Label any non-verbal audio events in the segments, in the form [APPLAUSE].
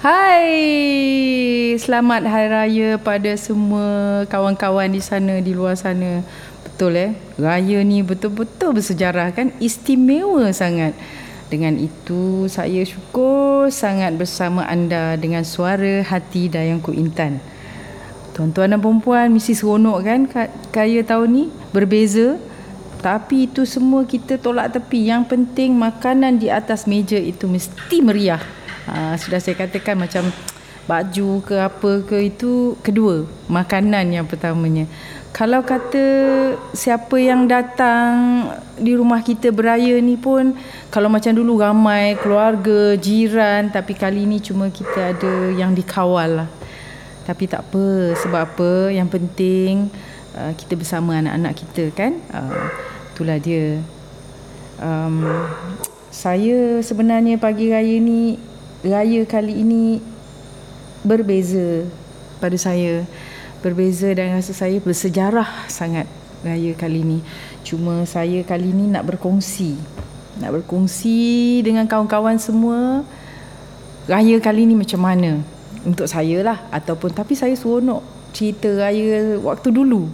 Hai, selamat Hari Raya pada semua kawan-kawan di sana, di luar sana. Betul eh, raya ni betul-betul bersejarah kan, istimewa sangat. Dengan itu, saya syukur sangat bersama anda dengan suara hati Dayangku Intan. Tuan-tuan dan perempuan mesti seronok kan kaya tahun ni, berbeza. Tapi itu semua kita tolak tepi. Yang penting makanan di atas meja itu mesti meriah. Ha, sudah saya katakan macam baju ke apa ke itu kedua makanan yang pertamanya. Kalau kata siapa yang datang di rumah kita beraya ni pun kalau macam dulu ramai keluarga jiran tapi kali ni cuma kita ada yang dikawal lah. Tapi tak apa sebab apa? Yang penting uh, kita bersama anak-anak kita kan? Uh, itulah dia. Um, saya sebenarnya pagi raya ni raya kali ini berbeza pada saya. Berbeza dan rasa saya bersejarah sangat raya kali ini. Cuma saya kali ini nak berkongsi nak berkongsi dengan kawan-kawan semua raya kali ini macam mana. Untuk saya lah ataupun tapi saya seronok cerita raya waktu dulu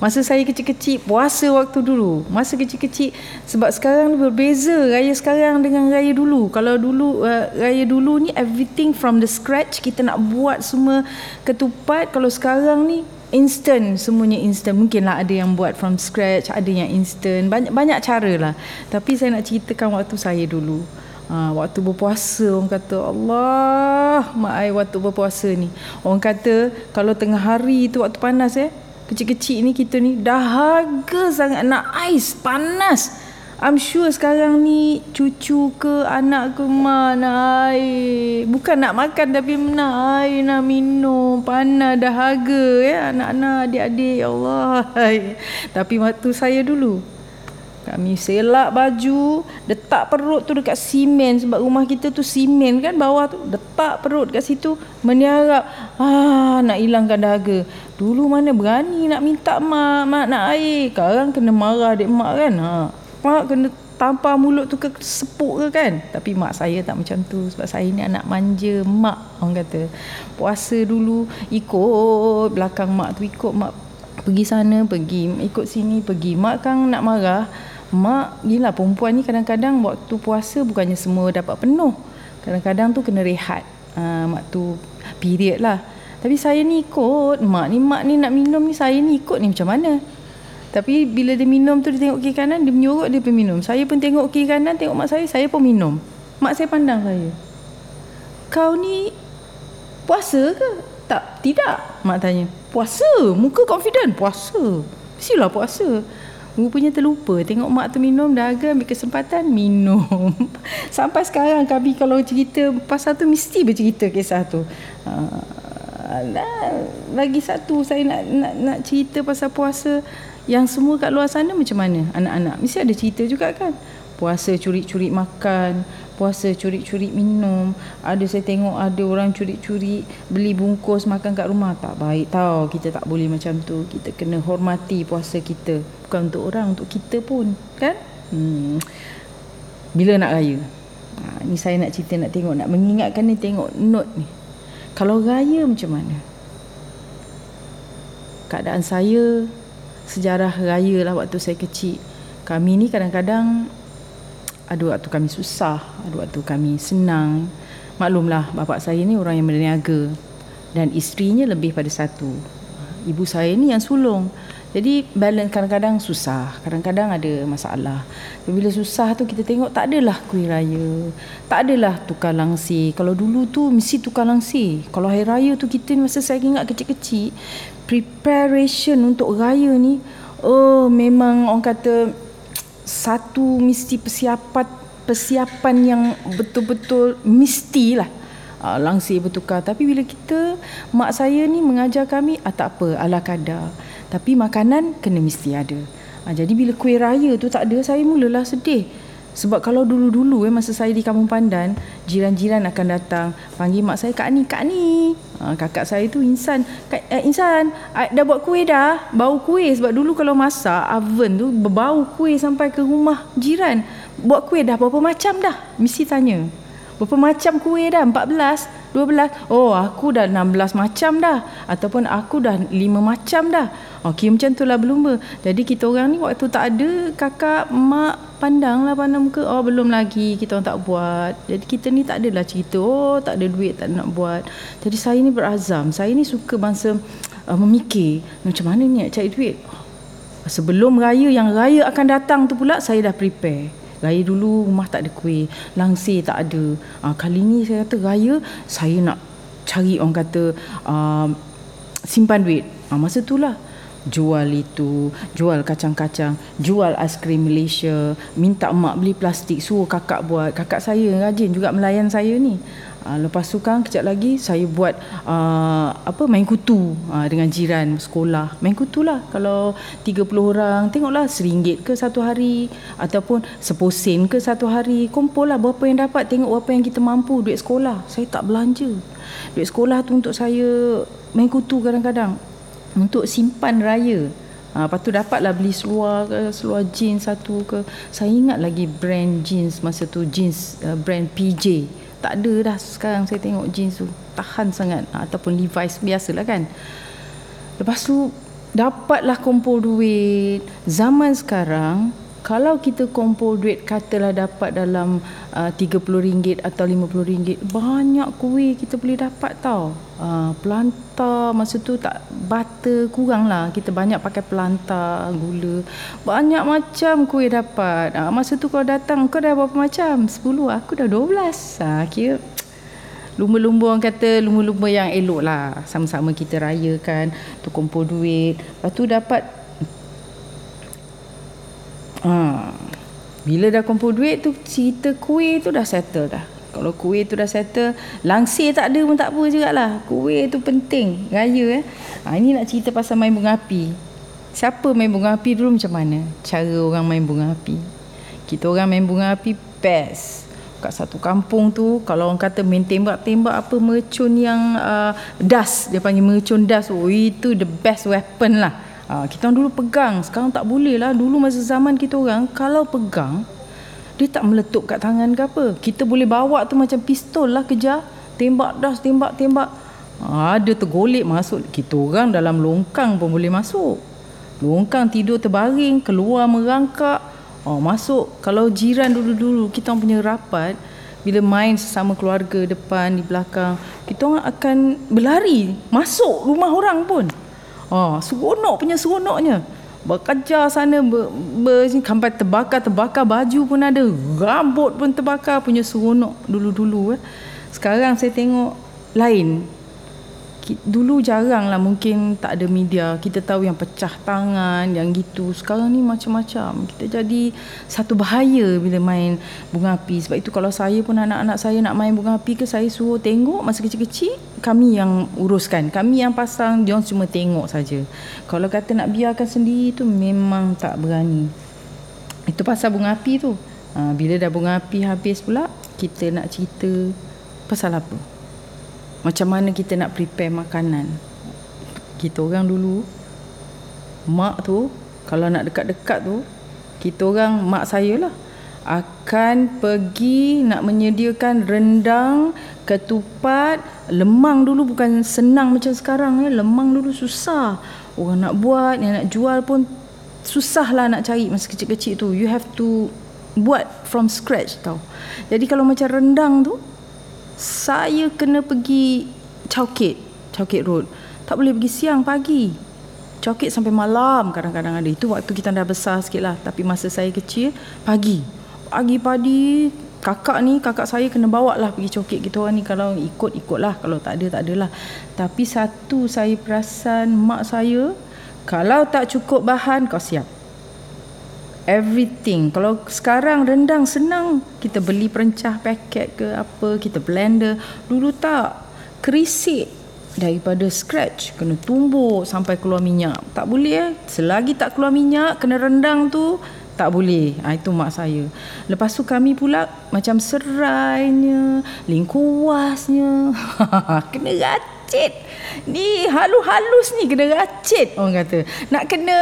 Masa saya kecil-kecil puasa waktu dulu. Masa kecil-kecil sebab sekarang berbeza raya sekarang dengan raya dulu. Kalau dulu uh, raya dulu ni everything from the scratch kita nak buat semua ketupat. Kalau sekarang ni instant semuanya instant. Mungkinlah ada yang buat from scratch, ada yang instant. Banyak banyak cara lah. Tapi saya nak ceritakan waktu saya dulu. Ha, waktu berpuasa orang kata Allah mak ai waktu berpuasa ni orang kata kalau tengah hari tu waktu panas eh kecil-kecil ni kita ni dahaga sangat. Nak ais panas. I'm sure sekarang ni cucu ke anak ke mak nak air. Bukan nak makan tapi nak air nak minum. Panas dahaga ya. Anak-anak adik-adik ya Allah. [LAUGHS] Tapi waktu saya dulu kami selak baju, letak perut tu dekat simen sebab rumah kita tu simen kan bawah tu. Letak perut dekat situ meniarap. Ah, nak hilangkan dahaga. Dulu mana berani nak minta mak, mak nak air. Sekarang kena marah adik mak kan. Ha. Mak kena tampar mulut tu ke sepuk ke kan. Tapi mak saya tak macam tu sebab saya ni anak manja mak orang kata. Puasa dulu ikut belakang mak tu ikut mak pergi sana pergi ikut sini pergi. Mak kan nak marah. Mak gila perempuan ni kadang-kadang waktu puasa bukannya semua dapat penuh. Kadang-kadang tu kena rehat. Uh, mak tu period lah. Tapi saya ni ikut. Mak ni mak ni nak minum ni saya ni ikut ni macam mana? Tapi bila dia minum tu dia tengok kiri kanan dia menyorok dia pun minum. Saya pun tengok kiri kanan tengok mak saya saya pun minum. Mak saya pandang saya. Kau ni puasa ke tak tidak. Mak tanya puasa? Muka confident? Puasa. Mestilah puasa. Rupanya terlupa. Tengok mak tu minum Dahaga ambil kesempatan Minum. [LAUGHS] Sampai sekarang Kami kalau cerita Pasal tu mesti bercerita Kisah tu. Uh, Lagi satu Saya nak, nak nak cerita Pasal puasa Yang semua kat luar sana Macam mana Anak-anak? Mesti ada cerita juga kan Puasa curi-curi makan puasa curi-curi minum. Ada saya tengok ada orang curi-curi beli bungkus makan kat rumah. Tak baik tau kita tak boleh macam tu. Kita kena hormati puasa kita. Bukan untuk orang untuk kita pun kan? Hmm. bila nak raya? Ha, ni saya nak cerita nak tengok nak mengingatkan ni tengok note ni. Kalau raya macam mana? Keadaan saya sejarah raya lah waktu saya kecil. Kami ni kadang-kadang ada waktu kami susah, ada waktu kami senang. Maklumlah bapak saya ni orang yang berniaga dan isterinya lebih pada satu. Ibu saya ni yang sulung. Jadi balance kadang-kadang susah, kadang-kadang ada masalah. Bila susah tu kita tengok tak adalah kuih raya, tak adalah tukar langsi. Kalau dulu tu mesti tukar langsi. Kalau hari raya tu kita ni masa saya ingat kecil-kecil, preparation untuk raya ni, oh memang orang kata satu mesti persiapan persiapan yang betul-betul mestilah uh, langsir bertukar. Tapi bila kita mak saya ni mengajar kami ah, tak apa ala kadar. Tapi makanan kena mesti ada. Uh, jadi bila kuih raya tu tak ada saya mulalah sedih sebab kalau dulu-dulu eh masa saya di Kampung Pandan, jiran-jiran akan datang panggil mak saya Kak Ni, Kak Ni. Ha, kakak saya tu insan, Kak, eh, insan dah buat kuih dah, bau kuih sebab dulu kalau masak oven tu berbau kuih sampai ke rumah jiran. Buat kuih dah berapa macam dah? Mesti tanya. Berapa macam kuih dah? 14. 12 oh aku dah 16 macam dah ataupun aku dah 5 macam dah okey macam tu lah berlumba. Jadi kita orang ni waktu tak ada kakak mak pandang lah pandang muka. Oh belum lagi kita orang tak buat. Jadi kita ni tak adalah cerita oh tak ada duit tak nak buat. Jadi saya ni berazam. Saya ni suka bangsa uh, memikir macam mana ni nak cari duit? Sebelum raya yang raya akan datang tu pula saya dah prepare. Raya dulu rumah tak ada kuih, langsir tak ada. Uh, kali ni saya kata raya saya nak cari orang kata uh, simpan duit. Uh, masa itulah jual itu, jual kacang-kacang, jual aiskrim Malaysia, minta mak beli plastik, suruh kakak buat. Kakak saya rajin juga melayan saya ni. Uh, lepas tu kan kejap lagi saya buat uh, apa main kutu uh, dengan jiran sekolah. Main kutu lah kalau 30 orang tengoklah RM1 ke satu hari ataupun seposen ke satu hari. Kumpul lah berapa yang dapat tengok berapa yang kita mampu duit sekolah. Saya tak belanja. Duit sekolah tu untuk saya main kutu kadang-kadang untuk simpan raya. Ha, lepas tu dapatlah beli seluar ke, seluar jeans satu ke. Saya ingat lagi brand jeans masa tu, jeans uh, brand PJ tak ada dah sekarang saya tengok jeans tu tahan sangat ataupun Levi's biasalah kan lepas tu dapatlah kumpul duit zaman sekarang kalau kita kumpul duit katalah dapat dalam uh, RM30 atau RM50 banyak kuih kita boleh dapat tau. Uh, pelanta masa tu tak butter kurang lah. Kita banyak pakai pelanta gula. Banyak macam kuih dapat. Uh, masa tu kau datang kau dah berapa macam? 10 aku dah 12 uh, kira lumba-lumba orang kata lumba-lumba yang elok lah. Sama-sama kita rayakan tu kumpul duit. Lepas tu dapat Bila dah kumpul duit tu cerita kuih tu dah settle dah. Kalau kuih tu dah settle, langsir tak ada pun tak apa juga lah. Kuih tu penting, raya eh. Ha, ini nak cerita pasal main bunga api. Siapa main bunga api dulu macam mana? Cara orang main bunga api. Kita orang main bunga api best. Kat satu kampung tu, kalau orang kata main tembak-tembak apa mercun yang uh, das, dia panggil mercun das. Oh, itu the best weapon lah. Ha, kita dulu pegang, sekarang tak boleh lah. Dulu masa zaman kita orang, kalau pegang, dia tak meletup kat tangan ke apa. Kita boleh bawa tu macam pistol lah kejar. Tembak dah, tembak, tembak. Ha, ada tergolek masuk. Kita orang dalam longkang pun boleh masuk. Longkang tidur terbaring, keluar merangkak. Oh, masuk. Kalau jiran dulu-dulu, kita punya rapat, bila main sesama keluarga depan, di belakang, kita orang akan berlari. Masuk rumah orang pun. Ha, seronok punya seronoknya. Bekerja sana ber, ber, sampai terbakar terbakar baju pun ada, rambut pun terbakar punya seronok dulu-dulu eh. Sekarang saya tengok lain dulu jarang lah mungkin tak ada media. Kita tahu yang pecah tangan yang gitu. Sekarang ni macam-macam. Kita jadi satu bahaya bila main bunga api. Sebab itu kalau saya pun anak-anak saya nak main bunga api ke saya suruh tengok masa kecil-kecil kami yang uruskan. Kami yang pasang dia cuma tengok saja. Kalau kata nak biarkan sendiri tu memang tak berani. Itu pasal bunga api tu. Ha, bila dah bunga api habis pula kita nak cerita pasal apa macam mana kita nak prepare makanan kita orang dulu mak tu kalau nak dekat-dekat tu kita orang mak saya lah akan pergi nak menyediakan rendang, ketupat, lemang dulu bukan senang macam sekarang ya. Lemang dulu susah. Orang nak buat, yang nak jual pun susah lah nak cari masa kecil-kecil tu. You have to buat from scratch tau. Jadi kalau macam rendang tu, saya kena pergi Chowkit, Chowkit Road. Tak boleh pergi siang pagi. Chowkit sampai malam kadang-kadang ada. Itu waktu kita dah besar sikit lah. Tapi masa saya kecil, pagi. Pagi pagi, kakak ni, kakak saya kena bawa lah pergi Chowkit. Kita orang ni kalau ikut, ikut lah. Kalau tak ada, tak adalah. Tapi satu saya perasan mak saya, kalau tak cukup bahan, kau siap everything. Kalau sekarang rendang senang, kita beli perencah paket ke apa, kita blender. Dulu tak. Kerisik daripada scratch kena tumbuk sampai keluar minyak. Tak boleh eh. Selagi tak keluar minyak, kena rendang tu tak boleh. Ha, itu mak saya. Lepas tu kami pula macam serainya, lingkuasnya. [LAUGHS] kena racit. Ni halus-halus ni kena racit orang kata. Nak kena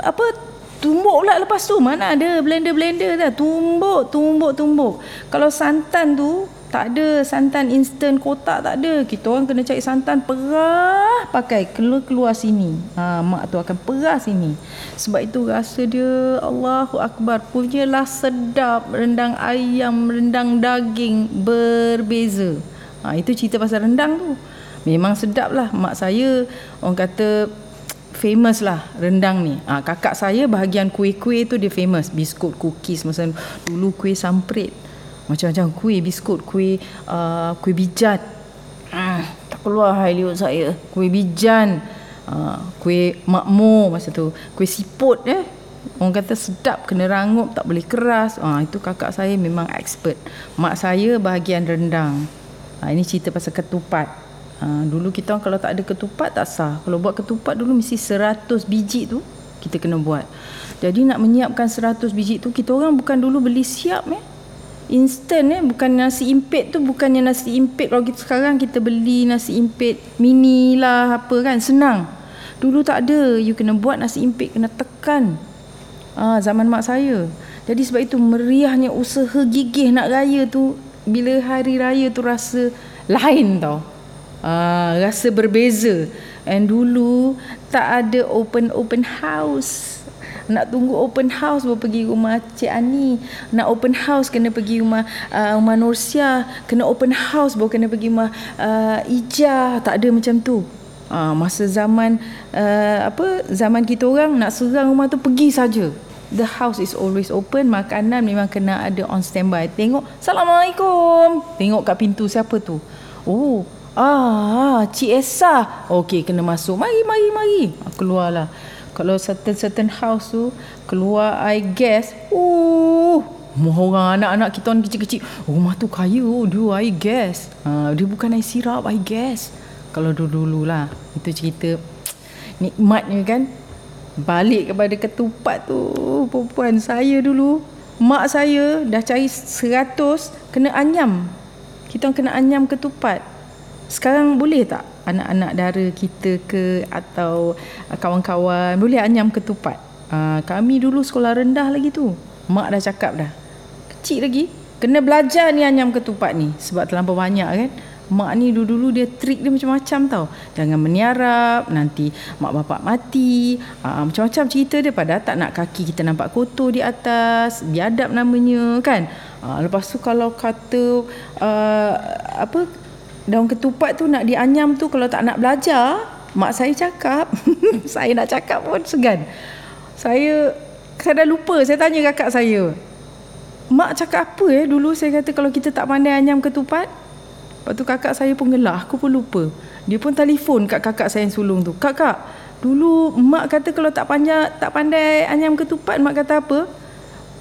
apa Tumbuk pula lepas tu Mana ada blender-blender dah Tumbuk, tumbuk, tumbuk Kalau santan tu Tak ada santan instant kotak tak ada. Kita orang kena cari santan perah pakai keluar keluar sini. Ha, mak tu akan perah sini. Sebab itu rasa dia Allahu akbar punyalah sedap rendang ayam, rendang daging berbeza. Ha, itu cerita pasal rendang tu. Memang sedap lah mak saya orang kata famous lah rendang ni. Ha, kakak saya bahagian kuih-kuih tu dia famous. Biskut, cookies masa dulu kuih samprit. Macam-macam kuih biskut kuih uh, kuih bijan uh, tak keluar liut saya. Kuih bijan uh, kuih makmur masa tu. Kuih siput eh. Orang kata sedap kena rangup tak boleh keras. Uh, itu kakak saya memang expert. Mak saya bahagian rendang. Uh, ini cerita pasal ketupat uh, dulu kita kalau tak ada ketupat tak sah. Kalau buat ketupat dulu mesti 100 biji tu kita kena buat. Jadi nak menyiapkan 100 biji tu kita orang bukan dulu beli siap eh. Instant eh. Bukan nasi impit tu bukannya nasi impit. Kalau kita sekarang kita beli nasi impit mini lah apa kan senang. Dulu tak ada. You kena buat nasi impit kena tekan. Ah zaman mak saya. Jadi sebab itu meriahnya usaha gigih nak raya tu bila hari raya tu rasa lain tau ah rasa berbeza. And dulu tak ada open open house. Nak tunggu open house baru pergi rumah Cik Ani. Nak open house kena pergi rumah uh, rumah Nursia kena open house baru kena pergi rumah uh, Ija tak ada macam tu. Uh, masa zaman uh, apa zaman kita orang nak serang rumah tu pergi saja. The house is always open. Makanan memang kena ada on standby. Tengok assalamualaikum. Tengok kat pintu siapa tu. Oh Ah, Cik Esa. Okey, kena masuk. Mari, mari, mari. Keluarlah. Kalau certain certain house tu keluar I guess uh Mohon orang anak-anak kita orang kecil-kecil. Rumah tu kaya Dia I guess. Ha, Dia bukan air sirap I guess. Kalau dulu-dulu lah Itu cerita Nikmatnya kan? Balik kepada ketupat tu Perempuan saya dulu Mak saya dah cari seratus Kena anyam. Kita orang kena anyam ketupat Sekarang boleh tak anak-anak dara kita ke atau uh, kawan-kawan boleh anyam ketupat. Uh, kami dulu sekolah rendah lagi tu. Mak dah cakap dah. Kecil lagi. Kena belajar ni anyam ketupat ni. Sebab terlampau banyak kan. Mak ni dulu-dulu dia trik dia macam-macam tau. Jangan meniarap. Nanti mak bapak mati. Uh, macam-macam cerita dia. Pada tak nak kaki kita nampak kotor di atas. Biadab namanya kan. Uh, lepas tu kalau kata uh, apa daun ketupat tu nak dianyam tu kalau tak nak belajar mak saya cakap. [LAUGHS] Saya nak cakap pun segan. Saya saya dah lupa saya tanya kakak saya. Mak cakap apa eh? Dulu saya kata kalau kita tak pandai anyam ketupat lepas tu kakak saya pun gelak aku pun lupa. Dia pun telefon kat kakak saya yang sulung tu. Kakak dulu mak kata kalau tak pandai tak pandai anyam ketupat mak kata apa?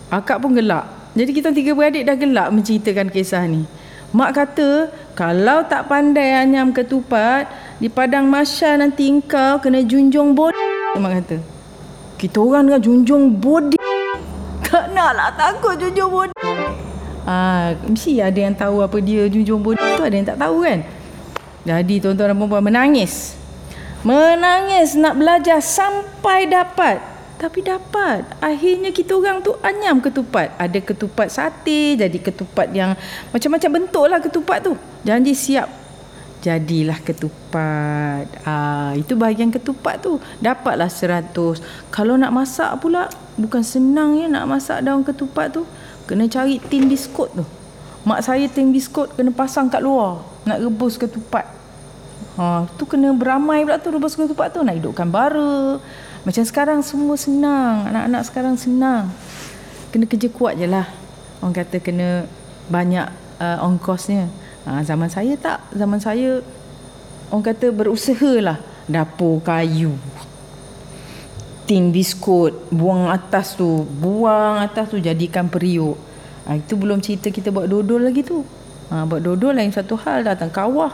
Akak pun gelak. Jadi kita tiga beradik dah gelak menceritakan kisah ni Mak kata kalau tak pandai anyam ketupat di padang masya nanti engkau kena junjung bod. Mak kata kita orang dengan junjung bod. Tak naklah takut junjung bod. Ah, mesti ada yang tahu apa dia junjung bod tu ada yang tak tahu kan. Jadi tuan-tuan dan puan menangis. Menangis nak belajar sampai dapat tapi dapat. Akhirnya kita orang tu anyam ketupat. Ada ketupat sate, jadi ketupat yang macam-macam bentuk lah ketupat tu. Janji siap. Jadilah ketupat. Ah, itu bahagian ketupat tu. Dapatlah seratus. Kalau nak masak pula, bukan senang ya nak masak daun ketupat tu. Kena cari tin biskut tu. Mak saya tin biskut kena pasang kat luar. Nak rebus ketupat. Ha, tu kena beramai pula tu rebus ketupat tu. Nak hidupkan bara. Macam sekarang semua senang. Anak-anak sekarang senang. Kena kerja kuat je lah. Orang kata kena banyak uh, ongkosnya. Ha, zaman saya tak. Zaman saya orang kata berusaha lah. Dapur kayu. Tin biskut. Buang atas tu. Buang atas tu jadikan periuk. Ha, itu belum cerita kita buat dodol lagi tu. Ha, buat dodol lain satu hal datang kawah.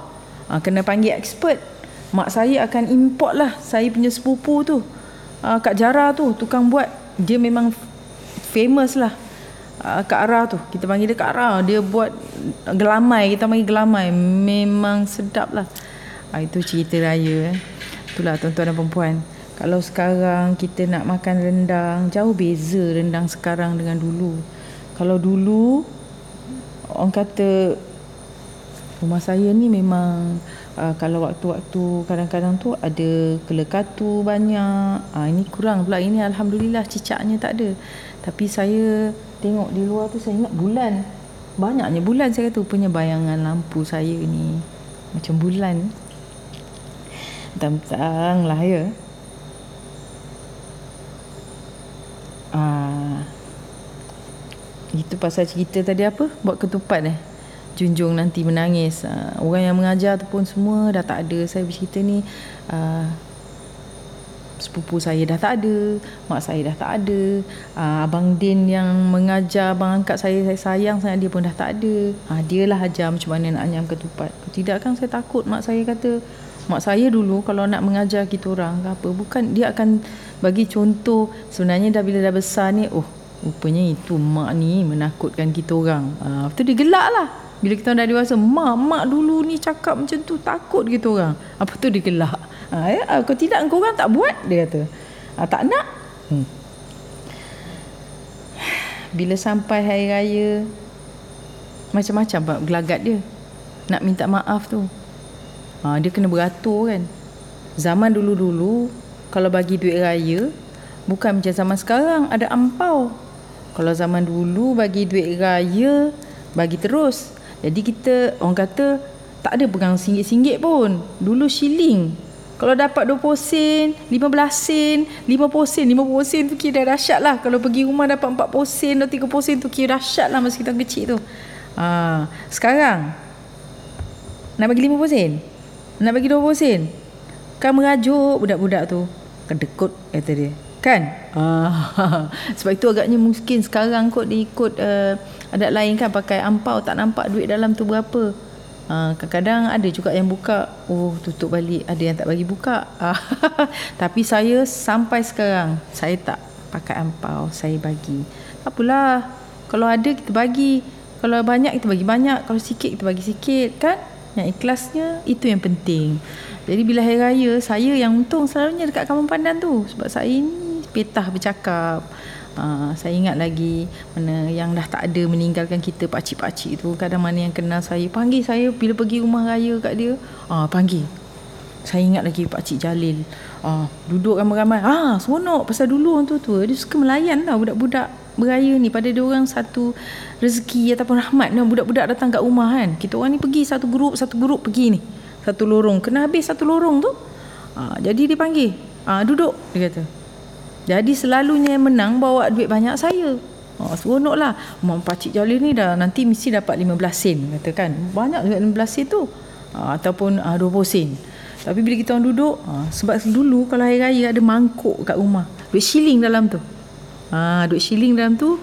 Ha, kena panggil expert. Mak saya akan import lah saya punya sepupu tu uh, Kak Jara tu tukang buat dia memang famous lah. Uh, Kak Ara tu kita panggil dia Kak Ara. Dia buat gelamai kita panggil gelamai. Memang sedap lah. Uh, itu cerita raya eh. itulah tuan-tuan dan perempuan kalau sekarang kita nak makan rendang jauh beza rendang sekarang dengan dulu. Kalau dulu orang kata Rumah saya ni memang uh, kalau waktu-waktu kadang-kadang tu ada kelekatu banyak. Uh, ini kurang pula. Ini Alhamdulillah cicaknya tak ada. Tapi saya tengok di luar tu saya ingat bulan. Banyaknya bulan saya kata punya bayangan lampu saya ni. Macam bulan. Tentang lah ya. Ah, itu pasal cerita tadi apa? Buat ketupat eh. Junjung nanti menangis. Uh, orang yang mengajar tu pun semua dah tak ada. Saya bercerita ni uh, sepupu saya dah tak ada, mak saya dah tak ada. Uh, abang Din yang mengajar abang angkat saya, saya sayang sangat dia pun dah tak ada. Uh, dia lah ajar macam mana nak anyam ketupat. Tidak kan saya takut mak saya kata mak saya dulu kalau nak mengajar kita orang ke apa bukan dia akan bagi contoh sebenarnya dah bila dah besar ni oh Rupanya itu mak ni menakutkan kita orang. Lepas tu dia gelak lah. Bila kita dah dewasa, mak, mak dulu ni cakap macam tu takut kita orang. Apa tu dia gelak. Ha, ya, kalau tidak kau orang tak buat, dia kata. Ha, tak nak. Hmm. Bila sampai hari raya, macam-macam gelagat dia. Nak minta maaf tu. Ha, dia kena beratur kan. Zaman dulu-dulu, kalau bagi duit raya, bukan macam zaman sekarang, ada ampau. Kalau zaman dulu bagi duit raya bagi terus. Jadi kita orang kata tak ada pegang singgit-singgit pun. Dulu shilling. Kalau dapat 20 sen, 15 sen, 50 sen, 50 sen tu kira dahsyat lah. Kalau pergi rumah dapat 40 sen atau 30 sen tu kira dahsyat lah masa kita kecil tu. Ha, sekarang, nak bagi 50 sen? Nak bagi 20 sen? Kan merajuk budak-budak tu. Kedekut kata dia. Kan? Ah, [LAUGHS] sebab itu agaknya mungkin sekarang kot dia ikut uh, adat lain kan pakai ampau tak nampak duit dalam tu berapa. Uh, kadang-kadang ada juga yang buka, oh tutup balik, ada yang tak bagi buka. Uh, [LAUGHS] tapi saya sampai sekarang saya tak pakai ampau, saya bagi. Apalah. Kalau ada kita bagi. Kalau banyak kita bagi banyak, kalau sikit kita bagi sikit kan? Yang ikhlasnya itu yang penting. Jadi bila hari raya saya yang untung selalunya dekat kampung pandan tu sebab saya ni petah bercakap Uh, saya ingat lagi mana yang dah tak ada meninggalkan kita pakcik-pakcik tu kadang mana yang kenal saya panggil saya bila pergi rumah raya kat dia. Uh, panggil. Saya ingat lagi pakcik Jalil. Uh, duduk ramai-ramai. Ah seronok pasal dulu orang tua-tua. Dia suka melayan lah budak-budak beraya ni. Pada dia orang satu rezeki ataupun rahmat ni budak-budak datang kat rumah kan. Kita orang ni pergi satu grup satu grup pergi ni. Satu lorong. Kena habis satu lorong tu. Uh, jadi dia panggil. Uh, duduk dia kata jadi selalunya yang menang bawa duit banyak saya. Oh, seronok lah. Mak Pakcik Jalil ni dah nanti mesti dapat 15 sen. Katakan. Banyak duit 15 sen tu. Ha, ataupun ha, 20 sen. Tapi bila kita orang duduk. Ha, sebab dulu kalau hari raya ada mangkuk kat rumah. Duit shilling dalam tu. Ha, duit shilling dalam tu.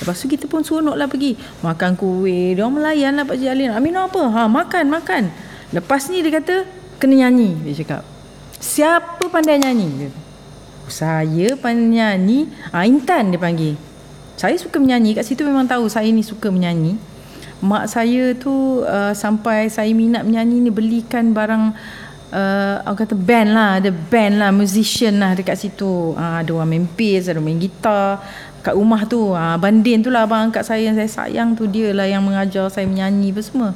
Lepas tu kita pun seronok lah pergi. Makan kuih. Dia orang melayan lah Pakcik Jalil. Amin apa? Ha, makan, makan. Lepas ni dia kata. Kena nyanyi. Dia cakap. Siapa pandai nyanyi? Dia kata saya penyanyi ah, Intan dia panggil. Saya suka menyanyi. Kat situ memang tahu saya ni suka menyanyi. Mak saya tu uh, sampai saya minat menyanyi ni belikan barang uh, orang kata band lah. Ada band lah musician lah dekat situ. Uh, ada orang main bass ada main gitar. Kat rumah tu uh, bandin tu lah abang. Angkat saya yang saya sayang tu dia lah yang mengajar saya menyanyi apa semua.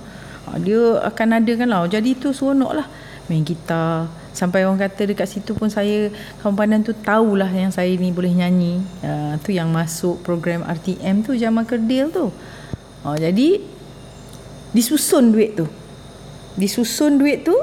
Uh, dia akan ada kan lah. Jadi tu seronok lah. Main gitar sampai orang kata dekat situ pun saya kawan pandan tu tahulah yang saya ni boleh nyanyi. Uh, tu yang masuk program RTM tu Jamal Kerdil tu. Uh, jadi disusun duit tu. Disusun duit tu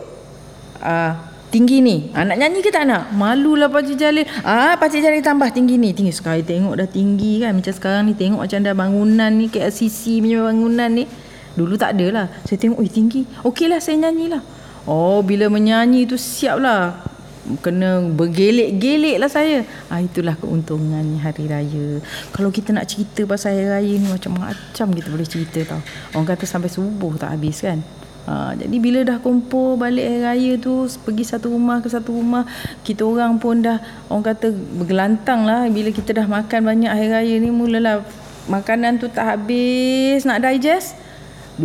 uh, tinggi ni. Uh, nak nyanyi ke tak nak? Malulah Pakcik Jalil. Ah Pakcik Jalil tambah tinggi ni. Tinggi sekali. Tengok dah tinggi kan. Macam sekarang ni tengok macam dah bangunan ni KLCC punya bangunan ni. Dulu tak ada lah. Saya tengok oi tinggi. Okey lah saya nyanyi lah Oh bila menyanyi tu siap lah Kena bergelek-gelek lah saya. Ah, Itulah keuntungan hari raya. Kalau kita nak cerita pasal hari raya ni Macam-macam kita boleh cerita tau. Orang kata sampai subuh tak habis kan? Ha, jadi bila dah kumpul balik hari raya tu Pergi satu rumah ke satu rumah Kita orang pun dah Orang kata bergelantang lah. Bila kita dah makan banyak hari raya ni Mulalah makanan tu tak habis Nak digest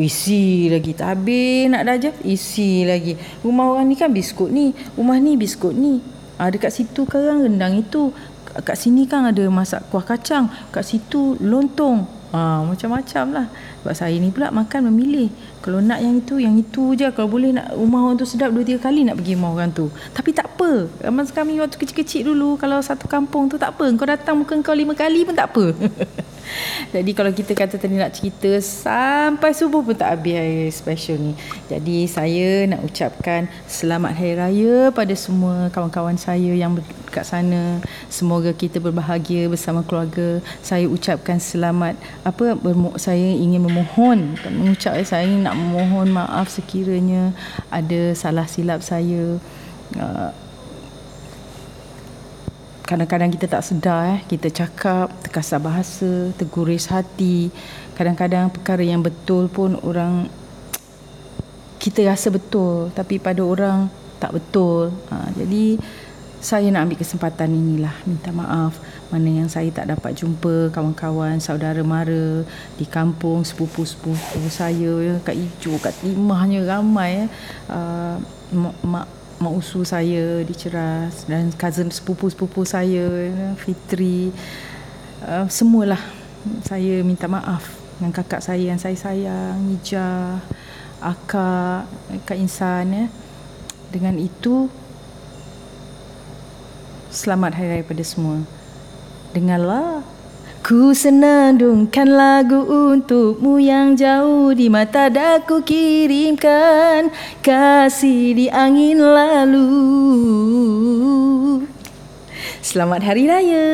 Isi lagi tak habis nak dah je Isi lagi Rumah orang ni kan biskut ni Rumah ni biskut ni ha, Dekat situ kan rendang itu Kat sini kan ada masak kuah kacang Kat situ lontong Ha, macam-macam lah. Sebab saya ni pula makan memilih. Kalau nak yang itu, yang itu je. Kalau boleh nak rumah orang tu sedap dua tiga kali nak pergi rumah orang tu. Tapi tak apa. Masa kami waktu kecil-kecil dulu, kalau satu kampung tu tak apa. Kau datang muka kau lima kali pun tak apa. [LAUGHS] [LAUGHS] Jadi kalau kita kata tadi nak cerita sampai subuh pun tak habis hari special ni. Jadi saya nak ucapkan selamat hari raya pada semua kawan-kawan saya yang dekat sana. Semoga kita berbahagia bersama keluarga. Saya ucapkan selamat apa bermu- saya ingin memohon mengucap saya nak memohon maaf sekiranya ada salah silap saya. Uh, kadang-kadang kita tak sedar eh. Kita cakap terkasar bahasa terguris hati. Kadang-kadang perkara yang betul pun orang kita rasa betul tapi pada orang tak betul. Ha, jadi saya nak ambil kesempatan inilah minta maaf. Mana yang saya tak dapat jumpa kawan-kawan saudara mara di kampung sepupu-sepupu saya ya, kat Ijo kat Timahnya ramai ya. Uh, mak mak usu saya di Ceras dan cousin sepupu-sepupu saya Fitri uh, semualah saya minta maaf dengan kakak saya yang saya sayang Nija akak Kak Insan ya. dengan itu selamat hari raya pada semua dengarlah Ku senandungkan lagu untukmu yang jauh di mata daku kirimkan kasih di angin lalu. Selamat Hari Raya.